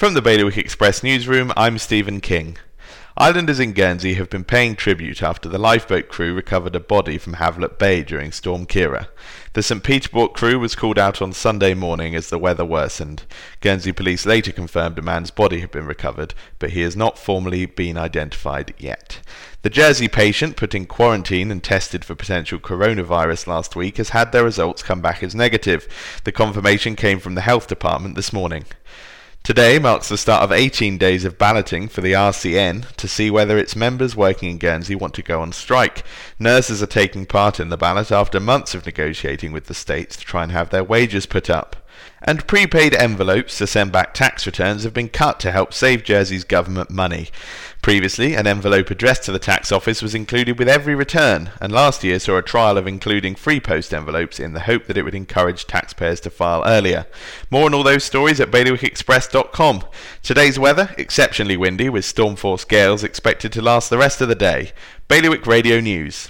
From the Bailiwick Express newsroom, I'm Stephen King. Islanders in Guernsey have been paying tribute after the lifeboat crew recovered a body from Havelet Bay during Storm Ciara. The St. Peter Port crew was called out on Sunday morning as the weather worsened. Guernsey police later confirmed a man's body had been recovered, but he has not formally been identified yet. The Jersey patient put in quarantine and tested for potential coronavirus last week has had their results come back as negative. The confirmation came from the health department this morning. Today marks the start of 18 days of balloting for the RCN to see whether its members working in Guernsey want to go on strike. Nurses are taking part in the ballot after months of negotiating with the states to try and have their wages put up. And prepaid envelopes to send back tax returns have been cut to help save Jersey's government money. Previously, an envelope addressed to the tax office was included with every return, and last year saw a trial of including free post envelopes in the hope that it would encourage taxpayers to file earlier. More on all those stories at bailiwickexpress.com. Today's weather, exceptionally windy with storm force gales expected to last the rest of the day. Bailiwick Radio News.